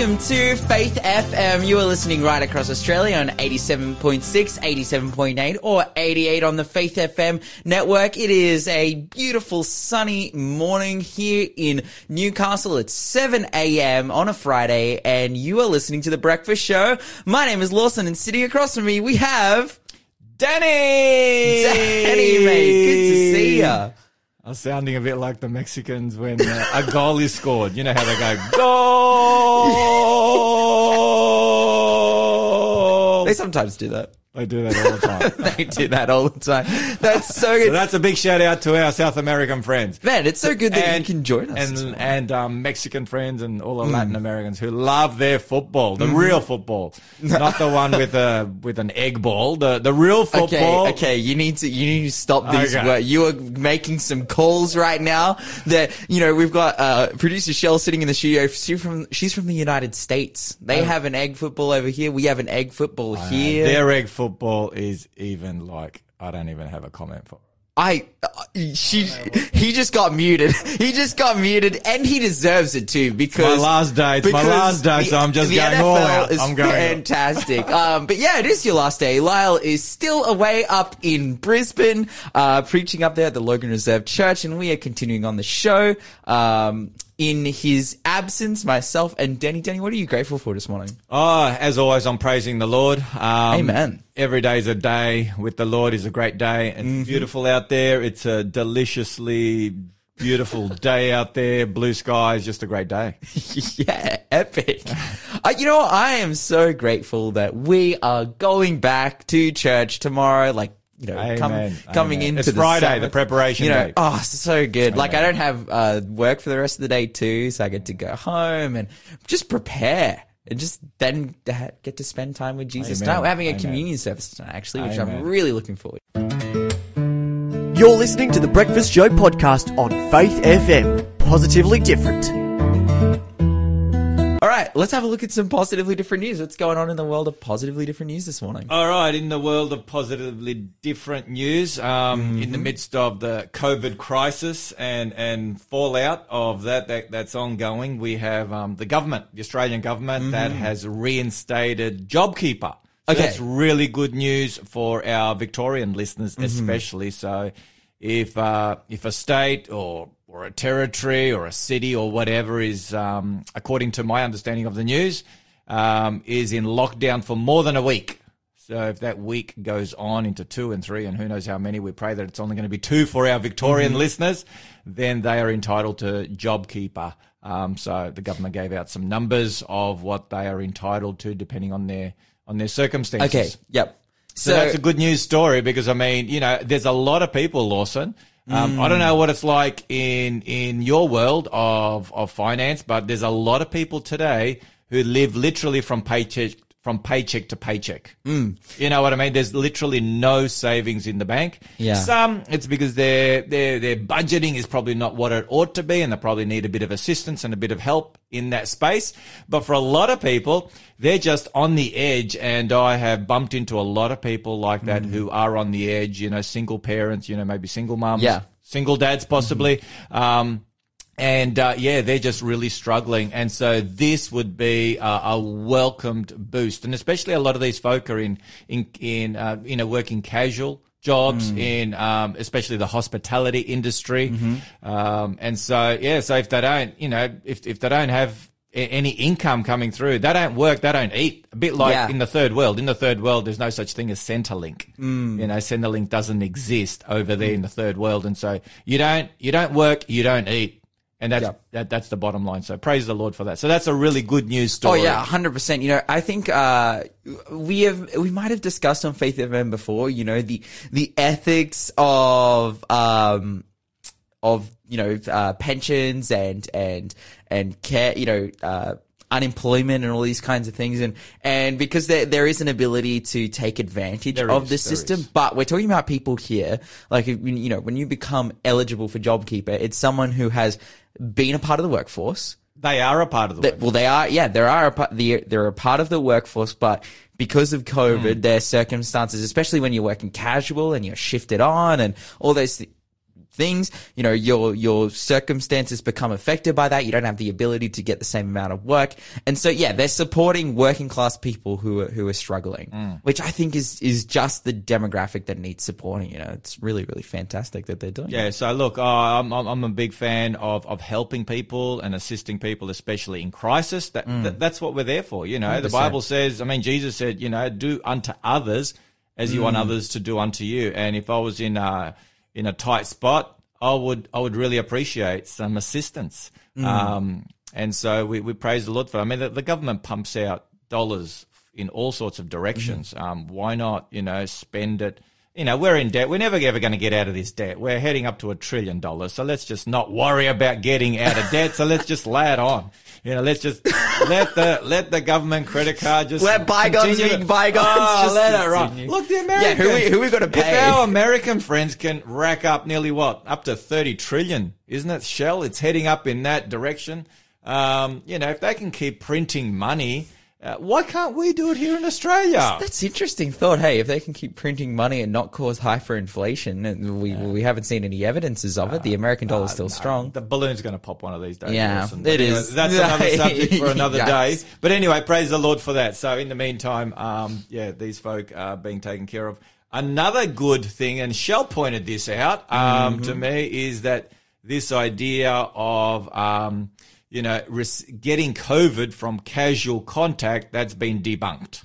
welcome to Faith FM. You are listening right across Australia on 87.6, 87.8, or 88 on the Faith FM network. It is a beautiful sunny morning here in Newcastle. It's 7 a.m. on a Friday, and you are listening to The Breakfast Show. My name is Lawson, and sitting across from me, we have Danny! Danny, mate. Good to see ya. Was sounding a bit like the Mexicans when uh, a goal is scored. You know how they go, goal! They sometimes do that. They do that all the time. They do that all the time. That's so good. so that's a big shout out to our South American friends. Man, it's so good that And- you can join us. And, and um, Mexican friends and all the Mm. Latin Americans who love their football, the real football, not the one with a with an egg ball, the the real football. Okay, okay, you need to you need to stop these. Okay. words. You are making some calls right now. That you know we've got uh, producer Shell sitting in the studio. She's from she's from the United States. They have an egg football over here. We have an egg football here. Their egg football is even like I don't even have a comment for. I uh, she he just got muted. He just got muted, and he deserves it too because my last day. It's my last day, so I'm just going NFL all out. Is I'm going fantastic. um, but yeah, it is your last day. Lyle is still away up in Brisbane, uh, preaching up there at the Logan Reserve Church, and we are continuing on the show. Um, in his absence, myself and Denny. Denny, what are you grateful for this morning? Oh, as always, I'm praising the Lord. Um, Amen. Every day is a day with the Lord is a great day. It's Mm-hmm. beautiful out there. It's a deliciously beautiful day out there. Blue skies, just a great day. yeah, epic. uh, you know. I am so grateful that we are going back to church tomorrow. Like, you know, come, Amen. coming Amen. into It's the Friday, Sabbath. the preparation You know, day. oh, so good. Like, I don't have uh, work for the rest of the day too, so I get to go home and just prepare. And just then get to spend time with Jesus Amen. tonight. We're having a Amen. communion service tonight, actually, which I'm really looking forward. You're listening to the Breakfast Show podcast on Faith FM. Positively different. Right, let's have a look at some positively different news. What's going on in the world of positively different news this morning? All right, in the world of positively different news, um, in the midst of the COVID crisis and, and fallout of that, that that's ongoing, we have um, the government, the Australian government, that has reinstated JobKeeper. So Okay. that's really good news for our Victorian listeners, especially. So, if uh, if a state or or a territory or a city or whatever is, um, according to my understanding of the news, um, is in lockdown for more than a week. So if that week goes on into two and three, and who knows how many, we pray that it's only going to be two for our Victorian listeners, then they are entitled to JobKeeper. Um, so the government gave out some numbers of what they are entitled to, depending on their on their circumstances. Okay, yep. So, that's a good news story because I mean, you know, there's a lot of people, Lawson. Um, I don't know what it's like in in your world of of finance, but there's a lot of people today who live literally from paycheck from paycheck to paycheck. Mm. You know what I mean? There's literally no savings in the bank. Yeah. Some it's because their their their budgeting is probably not what it ought to be, and they probably need a bit of assistance and a bit of help in that space. But for a lot of people, they're just on the edge, and I have bumped into a lot of people like that who are on the edge. You know, single parents. You know, maybe single moms. Yeah. Single dads, possibly. Um, and uh, yeah, they're just really struggling, and so this would be a, a welcomed boost, and especially a lot of these folk are in in in uh, you know working casual jobs in um, especially the hospitality industry, um, and so yeah, so if they don't, you know, if if they don't have any income coming through, they don't work, they don't eat. A bit like Yeah. in the third world. In the third world, there's no such thing as Centrelink. You know, Centrelink doesn't exist over there in the third world, and so you don't you don't work, you don't eat. And that's Yep. that, that's the bottom line. So praise the Lord for that. So that's a really good news story. Oh yeah, hundred percent. You know, I think uh, we have we might have discussed on Faith FM before. You know, the the ethics of um of you know uh, pensions and and and care. You know. Uh, unemployment and all these kinds of things and and because there there is an ability to take advantage There of is, the system is. but we're talking about people here like you know when you become eligible for JobKeeper it's someone who has been a part of the workforce They are a part of the that- work. well, they are. Yeah, there are. A, part- the- they're a part of the workforce, but because of COVID, Hmm. their circumstances, especially when you're working casual and you're shifted on and all those. Th- things. You know, your, your circumstances become affected by that. You don't have the ability to get the same amount of work. And so, yeah, they're supporting working class people who are, who are struggling, Mm. which I think is, is just the demographic that needs supporting. You know, it's really, really fantastic that they're doing it. Yeah, so look, uh, I'm, I'm a big fan of, of helping people and assisting people, especially in crisis. That, that that's what we're there for. You know, the 100%. Bible says. I mean, Jesus said, you know, do unto others as you want Mm. others to do unto you. And if I was in a in a tight spot, I would I would really appreciate some assistance. Mm. Um, and so we, we praise the Lord for. It. I mean, the, the government pumps out dollars in all sorts of directions. Mm-hmm. Um, why not, you know, spend it? You know, we're in debt. We're never ever going to get out of this debt. We're heading up to a trillion dollars. So let's just not worry about getting out of debt. So let's just lay it on. You know, let's just let the let the government credit card just Let bygones be bygones. Oh, Just let it run. Look, the Yeah, Americans. who we- who we gotta If pay? our American friends can rack up nearly what up to thirty trillion, isn't it? Shell, it's heading up in that direction. Um, you know, if they can keep printing money, uh, why can't we do it here in Australia? That's interesting thought. Hey, if they can keep printing money and not cause hyperinflation, and we we haven't seen any evidences of it, the American dollar is still strong. The balloon's going to pop one of these days. Yeah, Wilson. it anyway, is. That's another subject for another day. But anyway, praise the Lord for that. So in the meantime, um, yeah, these folk are being taken care of. Another good thing, and Shell pointed this out um, Mm-hmm. to me, is that this idea of um, you know res- getting COVID from casual contact that's been debunked.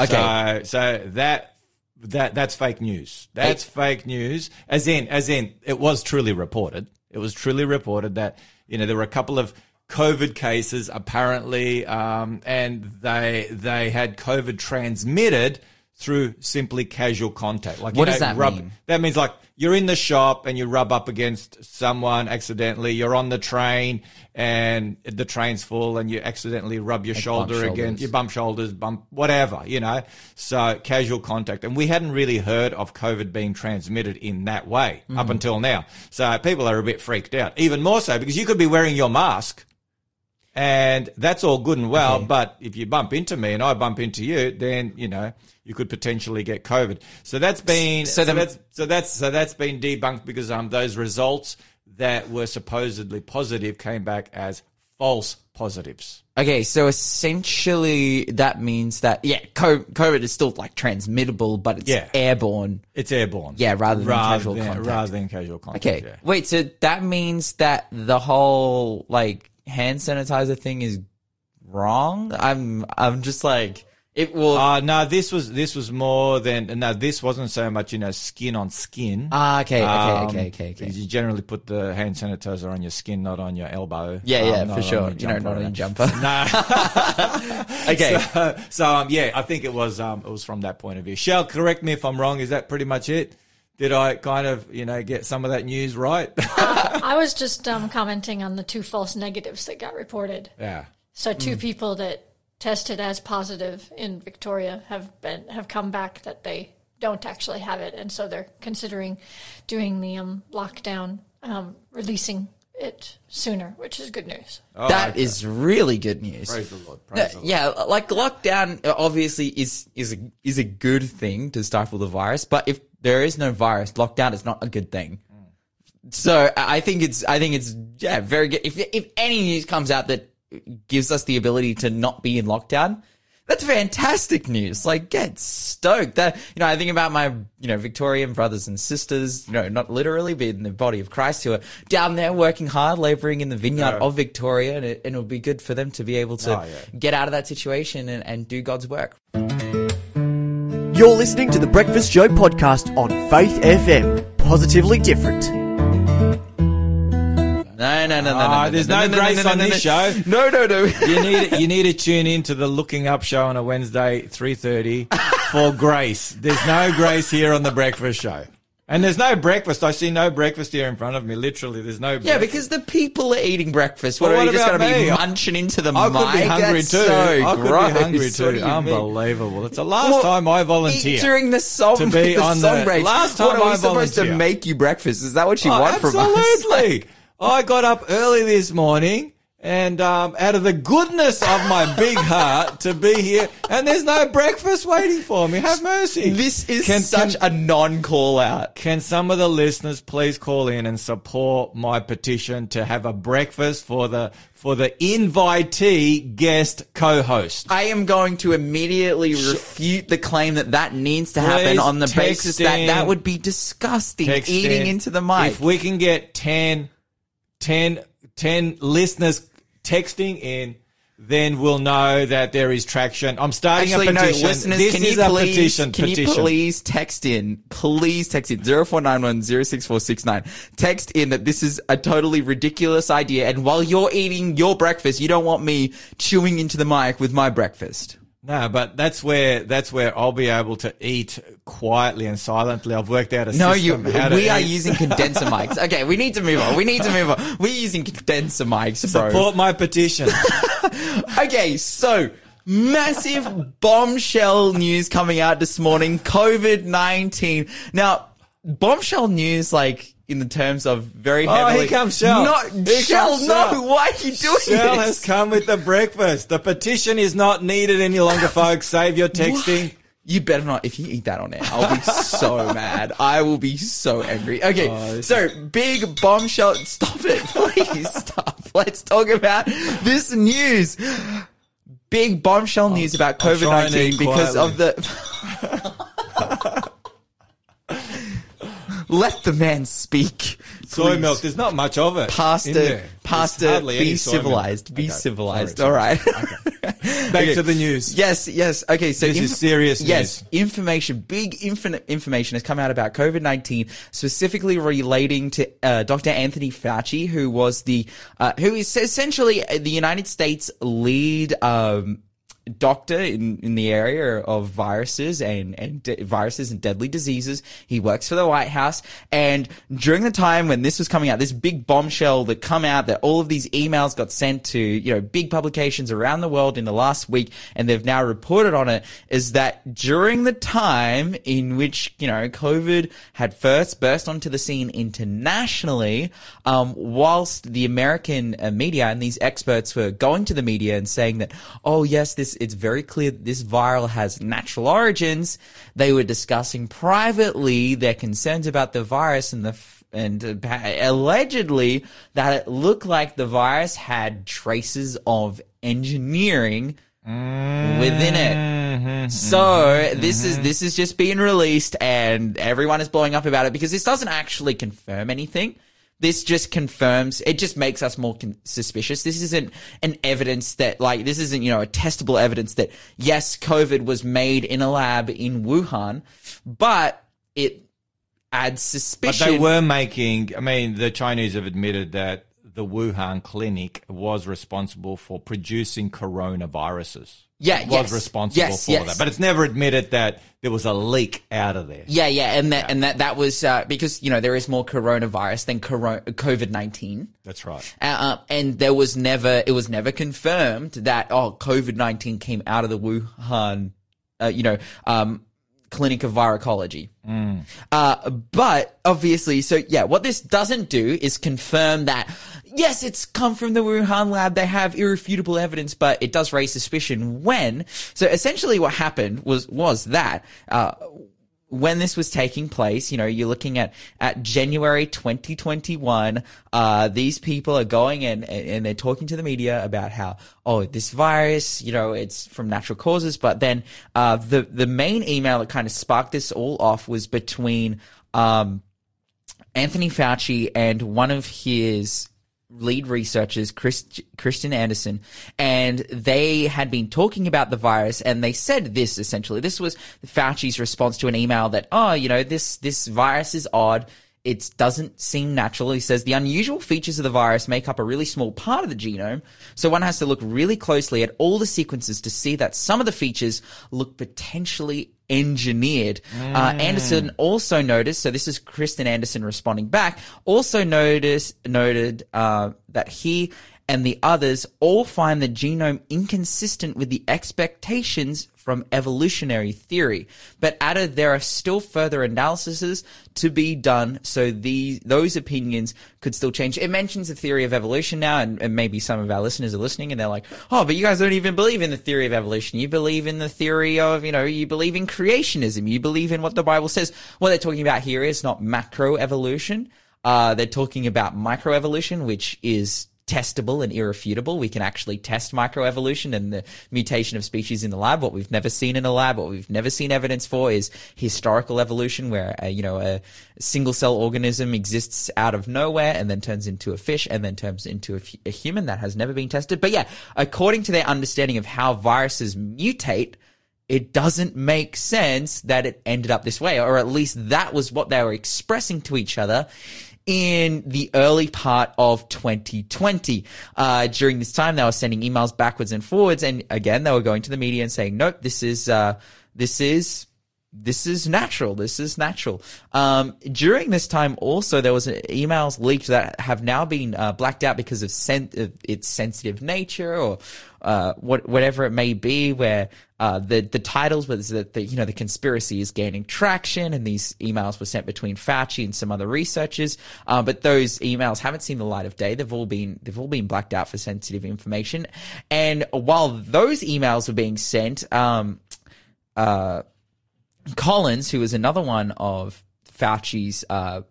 Okay. So, so that that that's fake news. That's fake news. As in, as in, it was truly reported. It was truly reported that you know there were a couple of COVID cases apparently, um, and they they had COVID transmitted through simply casual contact. Like you What know, does that rub, mean? That means like you're in the shop and you rub up against someone accidentally. You're on the train and the train's full and you accidentally rub your shoulder against you bump shoulders, bump whatever, you know. So casual contact. And we hadn't really heard of COVID being transmitted in that way Mm-hmm. up until now. So people are a bit freaked out. Even more so because you could be wearing your mask and that's all good and well, Okay. but if you bump into me and I bump into you, then, you know, you could potentially get COVID. So that's been So so, that's so that's so that's been debunked because um those results that were supposedly positive came back as false positives. Okay, so essentially that means that yeah, COVID is still like transmittable, but it's Yeah. airborne. It's airborne. Yeah, rather than casual than, contact. Rather than casual contact. Okay, yeah. wait, so that means that the whole like hand sanitizer thing is wrong? I'm I'm just like it will. Uh, no, this was this was more than no. This wasn't so much you know skin on skin. ah, okay, okay, Um, okay, okay, okay. Because you generally put the hand sanitizer on your skin, not on your elbow. Yeah, Um, yeah, for sure. You know, not on your jumper. jumper. No. Okay. So, so um, yeah, I think it was um, it was from that point of view. Shell correct me if I'm wrong. Is that pretty much it? Did I kind of you know get some of that news right? I was just um, commenting on the two false negatives that got reported. yeah. So two people that tested as positive in Victoria have been have come back that they don't actually have it, and so they're considering doing the um, lockdown, um, releasing it sooner, which is good news. That is really good news. Praise the Lord. Praise the Lord. Yeah, like lockdown uh, obviously is is a, is a good thing to stifle the virus, but if there is no virus, lockdown is not a good thing. So I I think it's I think it's yeah very good. If if any news comes out that gives us the ability to not be in lockdown, that's fantastic news. Like get stoked. That you know I think about my you know Victorian brothers and sisters. You know not literally, but in the body of Christ who are down there working hard, laboring in the vineyard Yeah. of Victoria, and it, and it'll be good for them to be able to Oh, yeah. get out of that situation and, and do God's work. You're listening to the Breakfast Show podcast on Faith FM. Positively different. No, no, no, no, no. Ah, no, there's no, no no, no, grace no, no, on this show. No, no, no. you need you need to tune in to the Looking Up show on a Wednesday, three thirty, for grace. There's no grace here on the breakfast show, and there's no breakfast. I see no breakfast here in front of me. Literally, there's no. Yeah, because the people are eating breakfast. What Well, are you just going to be munching into the I mic? could be hungry That's too. So I could gross. be hungry too. Unbelievable. It's the last Well, time I volunteer. during the song, to be the on song the- breaks. last what time are we I supposed to make you breakfast? Is that what you Oh, want from us? absolutely. I got up early this morning and um, out of the goodness of my big heart to be here, and there's no breakfast waiting for me. Have mercy. This is Can- such can- a non-call out. Can some of the listeners please call in and support my petition to have a breakfast for the for the invitee guest co-host? I am going to immediately refute the claim that that needs to happen Please on the basis that in. that would be disgusting, eating in. into the mic. If we can get 10, 10, 10 listeners texting in, then we'll know that there is traction. I'm starting Actually, a no, petition. listeners, this can is you a please, petition. can petition. you please text in, please text in 0491 06469. Text in that this is a totally ridiculous idea. And while you're eating your breakfast, you don't want me chewing into the mic with my breakfast. No, but that's where that's where I'll be able to eat quietly and silently. I've worked out a No, you, system how to we are using condenser mics. Okay, we need to move on. We need to move on. We're using condenser mics, bro. support my petition. Okay, so massive bombshell news coming out this morning. COVID nineteen. Now, bombshell news, like in the terms of very Oh, heavily. here comes Shell. Not Here Shell. No, Shell. why are you doing Shell this? has come with the breakfast. The petition is not needed any longer, folks. Save your texting. You better not. If you eat that on air, I'll be so mad. I will be so angry. Okay, Oh, so big bombshell. Stop it, please stop. Let's talk about this news. Big bombshell news about I'll COVID nineteen because quietly. of the. Let the man speak. Soy please. milk. There's not much of it. in Pastor, there. There's pastor, hardly any be civilized. Be Okay, civilized. sorry, All right. Back Okay. to the news. Yes, yes. Okay, so This is serious news. Yes, information, big infinite information has come out about COVID nineteen, specifically relating to uh, Dr. Anthony Fauci, who was the uh, who is essentially the United States lead. Um, doctor in, in the area of viruses and, and de- viruses and deadly diseases. He works for the White House. And during the time when this was coming out, this big bombshell that come out that all of these emails got sent to, you know, big publications around the world in the last week and they've now reported on it is that during the time in which, you know, COVID had first burst onto the scene internationally, um, whilst the American uh, media and these experts were going to the media and saying that, oh yes, this, it's very clear that this viral has natural origins. They were discussing privately their concerns about the virus and the, and uh, allegedly that it looked like the virus had traces of engineering within it. Mm-hmm. So mm-hmm. this is mm-hmm. this is just being released, and everyone is blowing up about it because this doesn't actually confirm anything. This just confirms. It just makes us more con- suspicious. This isn't an evidence that, like, this isn't you know a testable evidence that yes, COVID was made in a lab in Wuhan, but it adds But suspicion. they were making, I mean, the Chinese have admitted that the Wuhan clinic was responsible for producing coronaviruses. Yeah, was yes. responsible Yes, for yes. that. But it's never admitted that there was a leak out of there. Yeah, yeah, and that and that that was uh, because you know there is more coronavirus than COVID nineteen. That's right. Uh, uh, and there was never, it was never confirmed that, oh, COVID-19 came out of the Wuhan, uh, you know, um, clinic of virology. Uh, but obviously, so yeah, what this doesn't do is confirm that, yes, it's come from the Wuhan lab. They have irrefutable evidence, but it does raise suspicion when, so essentially what happened was, was that, uh, when this was taking place, you know, you're looking at, at January 2021, uh, these people are going and, and they're talking to the media about how, oh, this virus, you know, it's from natural causes. But then, uh, the, the main email that kind of sparked this all off was between, um, Anthony Fauci and one of his lead researchers, Chris, Kristian Andersen, and they had been talking about the virus and they said this essentially. This was Fauci's response to an email that, oh, you know, this, this virus is odd. It doesn't seem natural. He says the unusual features of the virus make up a really small part of the genome, so one has to look really closely at all the sequences to see that some of the features look potentially engineered. Uh, Andersen also noticed, so this is Kristian Andersen responding back, also noticed, noted uh, that he and the others all find the genome inconsistent with the expectations from evolutionary theory, but added there are still further analyses to be done so the, those opinions could still change. It mentions the theory of evolution now, and, and maybe some of our listeners are listening and they're like, oh, but you guys don't even believe in the theory of evolution. You believe in the theory of, you know, you believe in creationism. You believe in what the Bible says. What they're talking about here is not macro evolution. Uh, they're talking about microevolution, which is testable and irrefutable. We can actually test microevolution and the mutation of species in the lab. What we've never seen in a lab, what we've never seen evidence for is historical evolution, where uh, you know a single cell organism exists out of nowhere and then turns into a fish and then turns into a, a human. That has never been tested. But yeah, according to their understanding of how viruses mutate. It doesn't make sense that it ended up this way, or at least that was what they were expressing to each other in the early part of 2020. Uh, during this time, they were sending emails backwards and forwards, and again, they were going to the media and saying, "Nope, this is uh, this is." This is natural. This is natural. Um, during this time, also there was emails leaked that have now been uh, blacked out because of, sen- of its sensitive nature or uh, what, whatever it may be, where uh, the the titles was that the you know the conspiracy is gaining traction, and these emails were sent between Fauci and some other researchers. Uh, but those emails haven't seen the light of day. They've all been they've all been blacked out for sensitive information. And while those emails were being sent, um, uh, Collins, who was another one of Fauci's uh,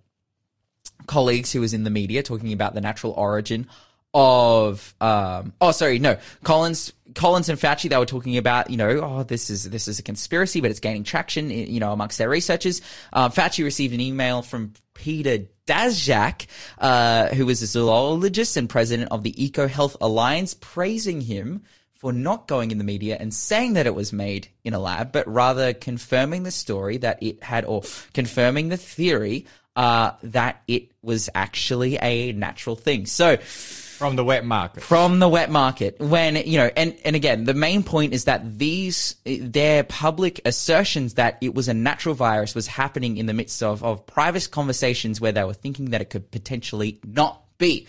colleagues who was in the media talking about the natural origin of um oh sorry no Collins Collins and Fauci they were talking about you know oh this is this is a conspiracy but it's gaining traction you know amongst their researchers. Um, Fauci received an email from Peter Daszak uh, who was a zoologist and president of the EcoHealth Alliance praising him for not going in the media and saying that it was made in a lab but rather confirming the story that it had or confirming the theory uh, that it was actually a natural thing so from the wet market. From the wet market. When, you know, and, and again, the main point is that these, their public assertions that it was a natural virus was happening in the midst of, of private conversations where they were thinking that it could potentially not be.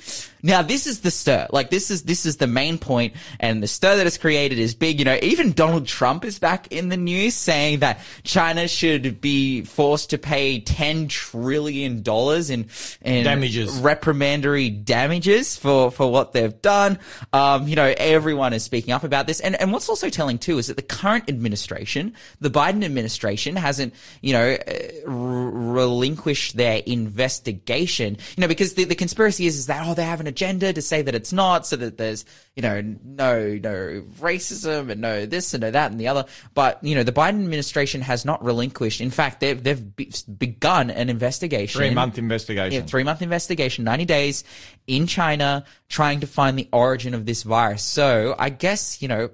Now, this is the stir. Like, this is, this is the main point, and the stir that is created is big. You know, even Donald Trump is back in the news saying that China should be forced to pay $10 trillion in, in damages, reprimandary damages for, for what they've done. Um, you know, everyone is speaking up about this. And, and what's also telling too is that the current administration, the Biden administration hasn't, you know, uh, relinquished their investigation, you know, because the, the conspiracy is is that oh they have an agenda to say that it's not, so that there's you know no no racism and no this and no that and the other. But you know the Biden administration has not relinquished. In fact, they've they've be- begun an investigation, three month investigation, yeah, three month investigation, ninety days in China, trying to find the origin of this virus. So I guess you know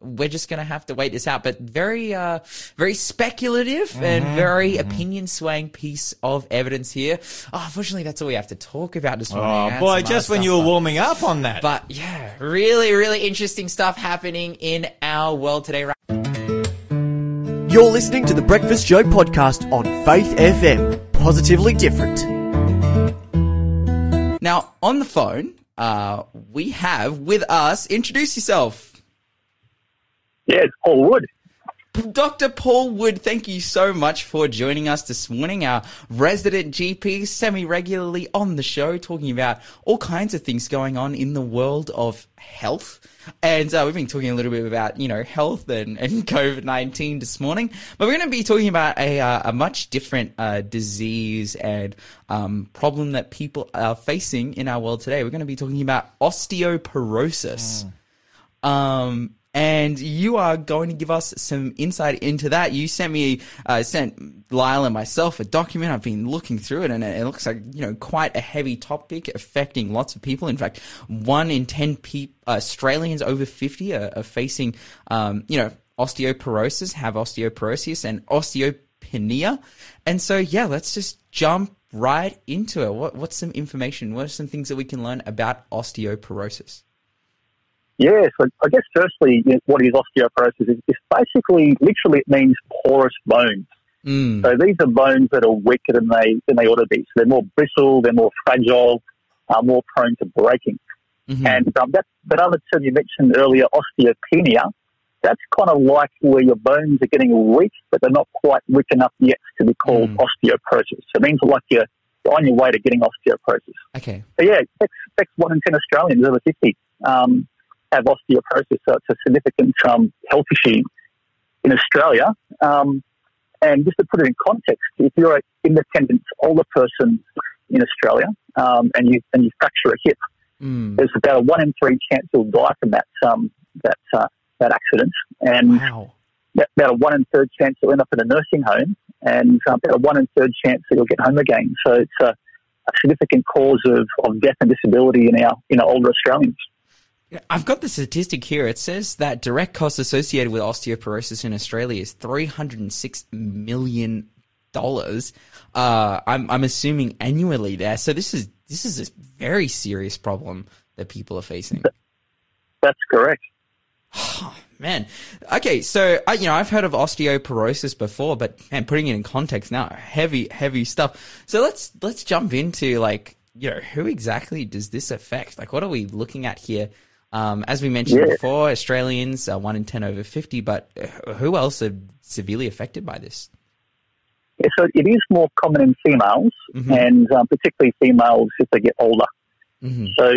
we're just going to have to wait this out. But very, uh, very speculative mm-hmm, and very mm-hmm. opinion swaying piece of evidence here. Oh, unfortunately, that's all we have to talk about this morning. Oh boy, just when you were warming up on that. But yeah, really, really interesting stuff happening in our world today. Right? You're listening to the Breakfast Show podcast on Faith FM. Positively different. Now, on the phone, uh, we have with us, introduce yourself. Yeah, it's Paul Wood. Dr. Paul Wood, thank you so much for joining us this morning. Our resident GP, semi regularly on the show, talking about all kinds of things going on in the world of health. And uh, we've been talking a little bit about, you know, health and, and COVID 19 this morning. But we're going to be talking about a, uh, a much different uh, disease and um, problem that people are facing in our world today. We're going to be talking about osteoporosis. Mm. Um, and you are going to give us some insight into that. You sent me, uh, sent Lyle and myself a document. I've been looking through it, and it looks like you know quite a heavy topic affecting lots of people. In fact, one in ten pe- uh, Australians over fifty are, are facing, um, you know, osteoporosis, have osteoporosis and osteopenia. And so, yeah, let's just jump right into it. What, what's some information? What are some things that we can learn about osteoporosis? Yeah, so I guess firstly, you know, what is osteoporosis? It's basically, literally, it means porous bones. Mm. So these are bones that are weaker than they than they ought to be. So they're more brittle, they're more fragile, uh, more prone to breaking. Mm-hmm. And um, that that other term you mentioned earlier, osteopenia, that's kind of like where your bones are getting weak, but they're not quite weak enough yet to be called osteoporosis. So it means like you're on your way to getting osteoporosis. Okay. So yeah, it affects, affects one in ten Australians over 50 um, have osteoporosis. So it's a significant um, health issue in Australia. Um, and just to put it in context, if you're an independent older person in Australia um, and you and you fracture a hip, Mm. there's about a one in three chance you'll die from that um, that uh, that accident, and Wow. about a one in third chance you'll end up in a nursing home, and um, about a one in third chance that you'll get home again. So it's a, a significant cause of, of death and disability in our in our older Australians. I've got the statistic here. It says that direct costs associated with osteoporosis in Australia is three hundred and six million dollars. Uh, I'm I'm assuming annually there. So this is this is a very serious problem that people are facing. That's correct. Man, okay, so I, you know I've heard of osteoporosis before, but man, putting it in context now, heavy, heavy stuff. So let's let's jump into like you know who exactly does this affect? Like, what are we looking at here? Um, as we mentioned Yeah. before, Australians are one in ten over fifty, but uh, who else are severely affected by this? Yeah, so it is more common in females, and um, particularly females if they get older. Mhm. So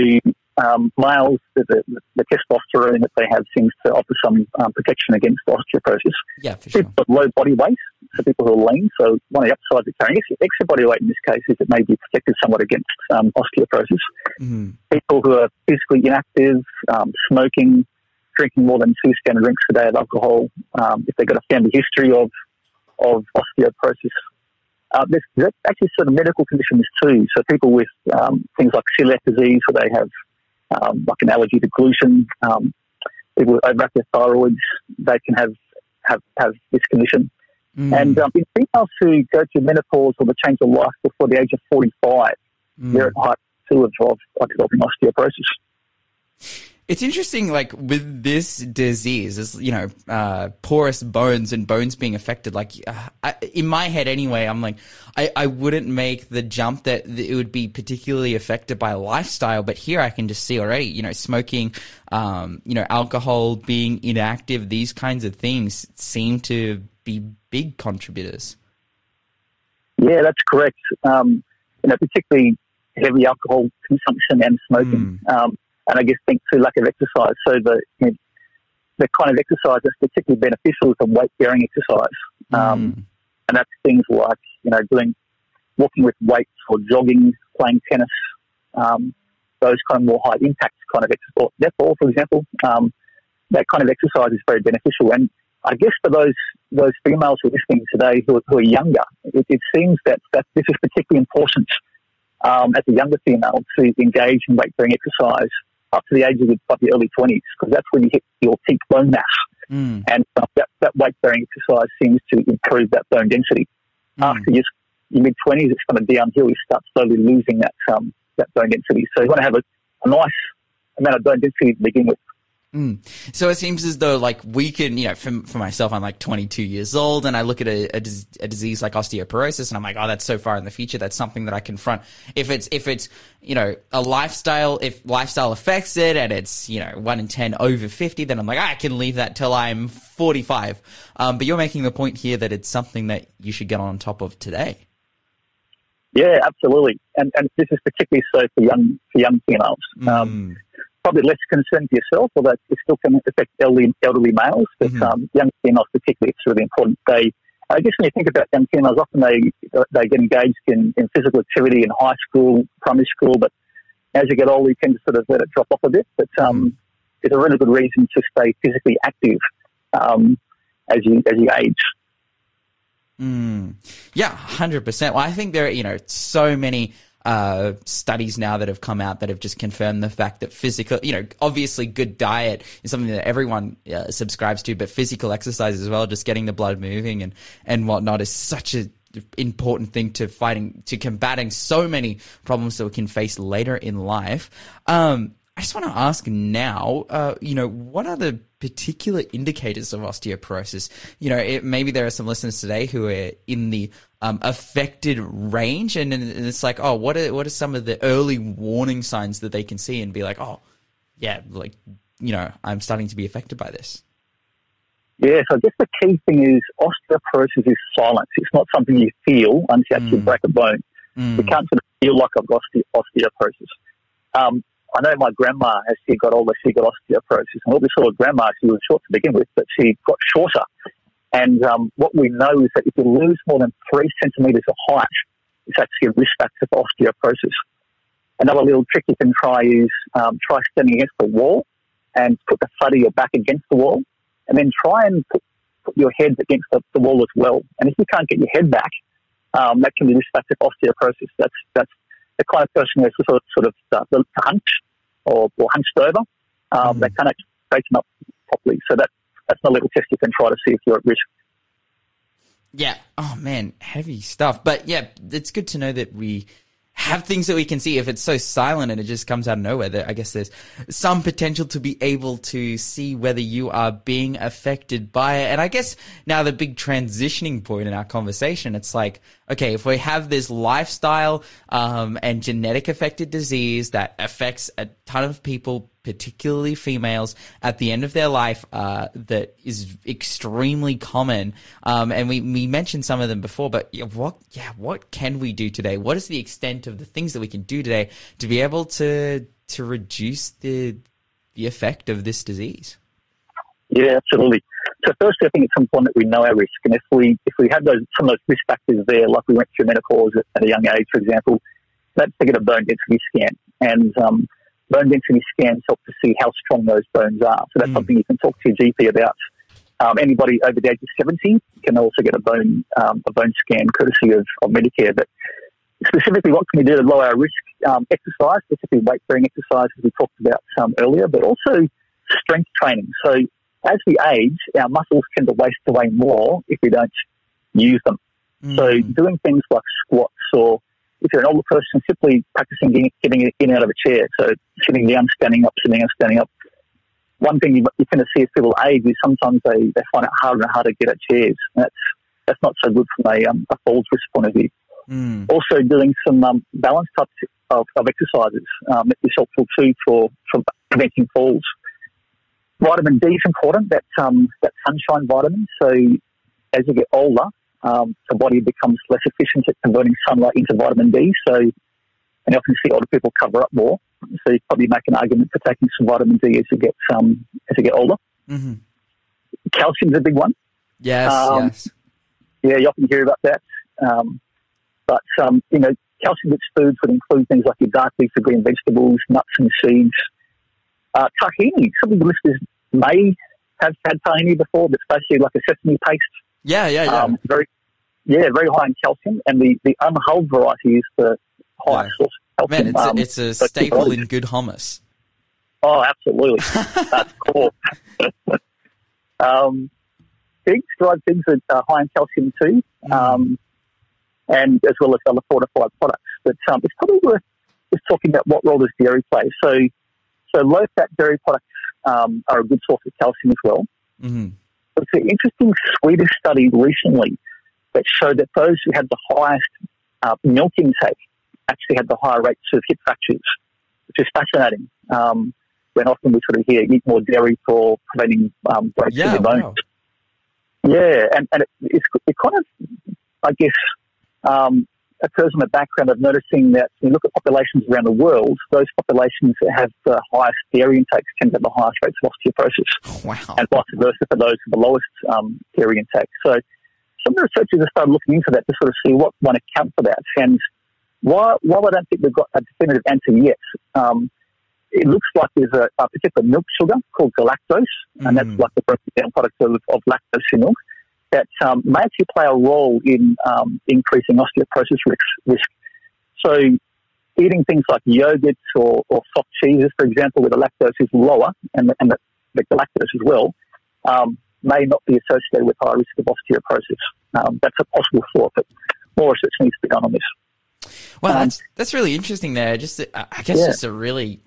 um, males, the, the, the testosterone that they have seems to offer some um, protection against osteoporosis. Yeah, for sure. People with low body weight, so people who are lean, so one of the upsides of carrying extra, body weight in this case is it may be protected somewhat against um, osteoporosis. Mhm. People who are physically inactive, um, smoking, drinking more than two standard drinks a day of alcohol, um, if they've got a family history of of osteoporosis. Uh, there's, there's actually sort of medical conditions too. So people with um, things like celiac disease, where they have um, like an allergy to gluten, um, people with overactive thyroids, they can have have, have this condition. Mm. And um, in females who go through menopause or the change of life before the age of 45, Mm. they're at high too of, of, of developing osteoporosis. It's interesting, like with this disease, is you know, uh, porous bones and bones being affected. Like uh, I, in my head, anyway, I'm like, I, I wouldn't make the jump that it would be particularly affected by lifestyle. But here, I can just see already, you know, smoking, um, you know, alcohol, being inactive, these kinds of things seem to be big contributors. Yeah, that's correct. Um, you know, particularly heavy alcohol consumption and smoking. Um, and I guess think to lack of exercise. So the you know, the kind of exercise that's particularly beneficial is the weight bearing exercise. Um, and that's things like you know doing walking with weights or jogging, playing tennis, um, those kind of more high impact kind of exercise. Netball, for example, um, that kind of exercise is very beneficial. And I guess for those those females who are listening today who, are- who are younger, it, it seems that, that this is particularly important um, as a younger female to engage in weight bearing exercise up to the age of like the early 20s because that's when you hit your peak bone mass. Mm. And uh, that, that weight bearing exercise seems to improve that bone density. After your, your mid 20s, it's kind of downhill. You start slowly losing that, um, that bone density. So you want to have a, a nice amount of bone density to begin with. So it seems as though like we can, you know, for, for myself, I'm like 22 years old and I look at a, a, a disease like osteoporosis and I'm like, oh, that's so far in the future. That's something that I confront. If it's, if it's, you know, a lifestyle, if lifestyle affects it and it's, you know, one in 10 over 50, then I'm like, I can leave that till I'm 45. Um, but you're making the point here that it's something that you should get on top of today. Yeah, absolutely. And, and this is particularly so for young, for young females. Um, probably less concern for yourself, although it still can affect elderly, elderly males, but um, young females particularly, it's really important. They, I guess when you think about young females, often they they get engaged in, in physical activity in high school, primary school, but as you get older, you tend to sort of let it drop off a bit. But um, it's a really good reason to stay physically active um, as you as you age. Yeah, hundred percent. Well, I think there are you know so many uh, studies now that have come out that have just confirmed the fact that physical, you know, obviously good diet is something that everyone uh, subscribes to, but physical exercise as well, just getting the blood moving and and whatnot is such a important thing to fighting to combating so many problems that we can face later in life. Um, I just want to ask now, uh, you know, what are the particular indicators of osteoporosis? You know, it, maybe there are some listeners today who are in the um, affected range, and, and it's like, oh, what are what are some of the early warning signs that they can see and be like, oh, yeah, like you know, I'm starting to be affected by this. Yeah, so I guess the key thing is osteoporosis is silence. It's not something you feel until you actually break a bone. You can't sort of feel like I've got osteoporosis. Um, I know my grandma, as she got older, she got osteoporosis. And all this sort of grandma, she was short to begin with, but she got shorter. And um, what we know is that if you lose more than three centimetres of height, it's actually a risk factor for osteoporosis. Another little trick you can try is um, try standing against the wall and put the flat of your back against the wall, and then try and put, put your head against the, the wall as well. And if you can't get your head back, um, that can be a risk factor for osteoporosis. That's that's the kind of person who's sort of, sort of uh, the hunch or, or hunched over. Um, They can't actually straighten up properly. So that that's a little test you can try to see if you're at risk. Yeah. Oh man, heavy stuff. But yeah, it's good to know that we have things that we can see. If it's so silent and it just comes out of nowhere, that I guess there's some potential to be able to see whether you are being affected by it. And I guess now the big transitioning point in our conversation, it's like, okay, if we have this lifestyle um, and genetic affected disease that affects a ton of people, particularly females, at the end of their life, uh, that is extremely common. Um, and we, we mentioned some of them before, but what, yeah, what can we do today? What is the extent of the things that we can do today to be able to to reduce the the effect of this disease? Yeah, absolutely. So firstly, I think it's important that we know our risk, and if we if we have those some of those risk factors there, like we went through menopause at, a young age, for example, let's to get a bone density scan, and um, bone density scans help to see how strong those bones are. So that's something you can talk to your GP about. Um, anybody over the age of 70 can also get a bone um, a bone scan courtesy of, of Medicare. But specifically, what can we do to lower our risk? Um, exercise, specifically weight bearing exercise, as we talked about um, earlier, but also strength training. So as we age, our muscles tend to waste away more if we don't use them. So doing things like squats or if you're an older person, simply practicing getting, getting in and out of a chair. So sitting down, standing up, sitting down, standing up. One thing you, you tend to see as people age is sometimes they, they find it harder and harder to get at chairs. And that's, that's not so good from a, um, a falls risk point of view. Also doing some um, balance types of, of exercises um, is helpful too for, for preventing falls. Vitamin D is important. That's um, that sunshine vitamin. So as you get older, um, the body becomes less efficient at converting sunlight into vitamin D. So, and you often see older people cover up more. So you probably make an argument for taking some vitamin D as you get um, as you get older. Mm-hmm. Calcium's a big one. Yes, Um, yes. Yeah, you often hear about that. Um, but, um, you know, calcium-rich foods would include things like your dark leafy green vegetables, nuts and seeds. Uh, tahini, some of the listeners may have had tahini before, but it's basically like a sesame paste. Yeah, yeah, yeah. Um, very, yeah, very high in calcium. And the, the unhulled variety is the highest source of calcium. Man, it's a, Um, it's a staple in good hummus. Oh, absolutely. That's cool. um, pigs, dried pigs are high in calcium too, um, and as well as other fortified products. But um, it's probably worth just talking about what role does dairy play. So, so low fat dairy products um, are a good source of calcium as well. hmm It's an interesting Swedish study recently that showed that those who had the highest uh, milk intake actually had the higher rates of hip fractures, which is fascinating. Um, when often we sort of hear eat more dairy for preventing um, breaks Yeah, in your bones. wow. Yeah, and, and it, it's, it kind of, I guess, um, occurs in the background of noticing that when you look at populations around the world, those populations that have the highest dairy intakes tend to have the highest rates of osteoporosis Wow. and vice versa for those with the lowest um, dairy intake. So some of the researchers have started looking into that to sort of see what might account for that. And while, while I don't think we've got a definitive answer yet, um, it looks like there's a, a particular milk sugar called galactose, and that's Mm. like the broken down product of, of lactose in milk, that um, may actually play a role in um, increasing osteoporosis risk. risk. So eating things like yogurts or, or soft cheeses, for example, where the lactose is lower and the, and the, the galactose as well, um, may not be associated with high risk of osteoporosis. Um, that's a possible thought, but more research needs to be done on this. Well, Um, that's that's really interesting there. Just, uh, I guess, Yeah. just a really,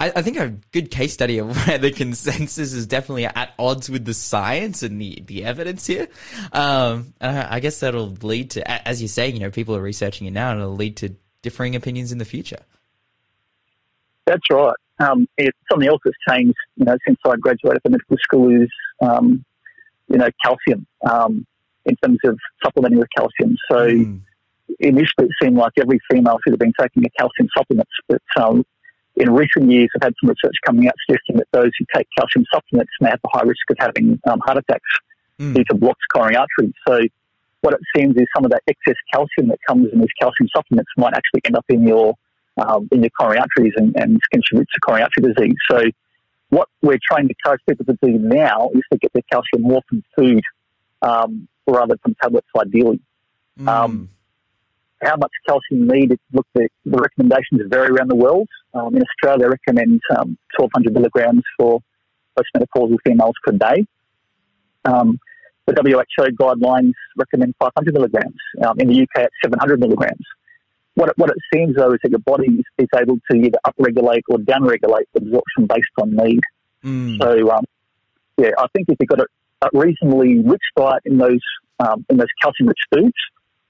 I, I think a good case study of where the consensus is definitely at odds with the science and the the evidence here. Um, I guess that'll lead to, as you say, you know, people are researching it now, and it'll lead to differing opinions in the future. That's right. Um, it's something else that's changed, you know, since I graduated from medical school is um, you know, calcium um, in terms of supplementing with calcium. So Mm. initially it seemed like every female should have been taking a calcium supplement, but um, in recent years I've had some research coming out suggesting that those who take calcium supplements may have a high risk of having um, heart attacks Mm. due to blocked coronary arteries. So what it seems is some of that excess calcium that comes in these calcium supplements might actually end up in your um, in your coronary arteries and, and contribute to coronary artery disease. So what we're trying to encourage people to do now is to get their calcium more from food um, rather than from tablets, ideally. Mm. Um, how much calcium you need, it, look, the, the recommendations vary around the world. Um, in Australia, they recommend um, 1,200 milligrams for postmenopausal females per day. Um, the WHO guidelines recommend 500 milligrams. Um, in the UK, it's 700 milligrams. What it, what it seems, though, is that your body is, is able to either upregulate or downregulate the absorption based on need. Mm. So, um, yeah, I think if you've got a, a reasonably rich diet in those um, in those calcium-rich foods,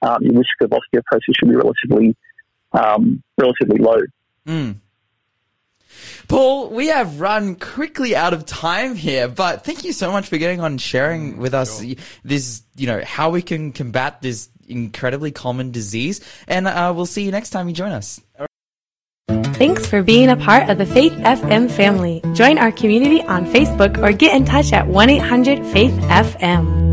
um, your risk of osteoporosis should be relatively um, relatively low. Mm. Paul, we have run quickly out of time here, but thank you so much for getting on and sharing with us this, you know, how we can combat this incredibly common disease. And uh, we'll see you next time you join us. Thanks for being a part of the Faith FM family. Join our community on Facebook or get in touch at 1 800 Faith FM.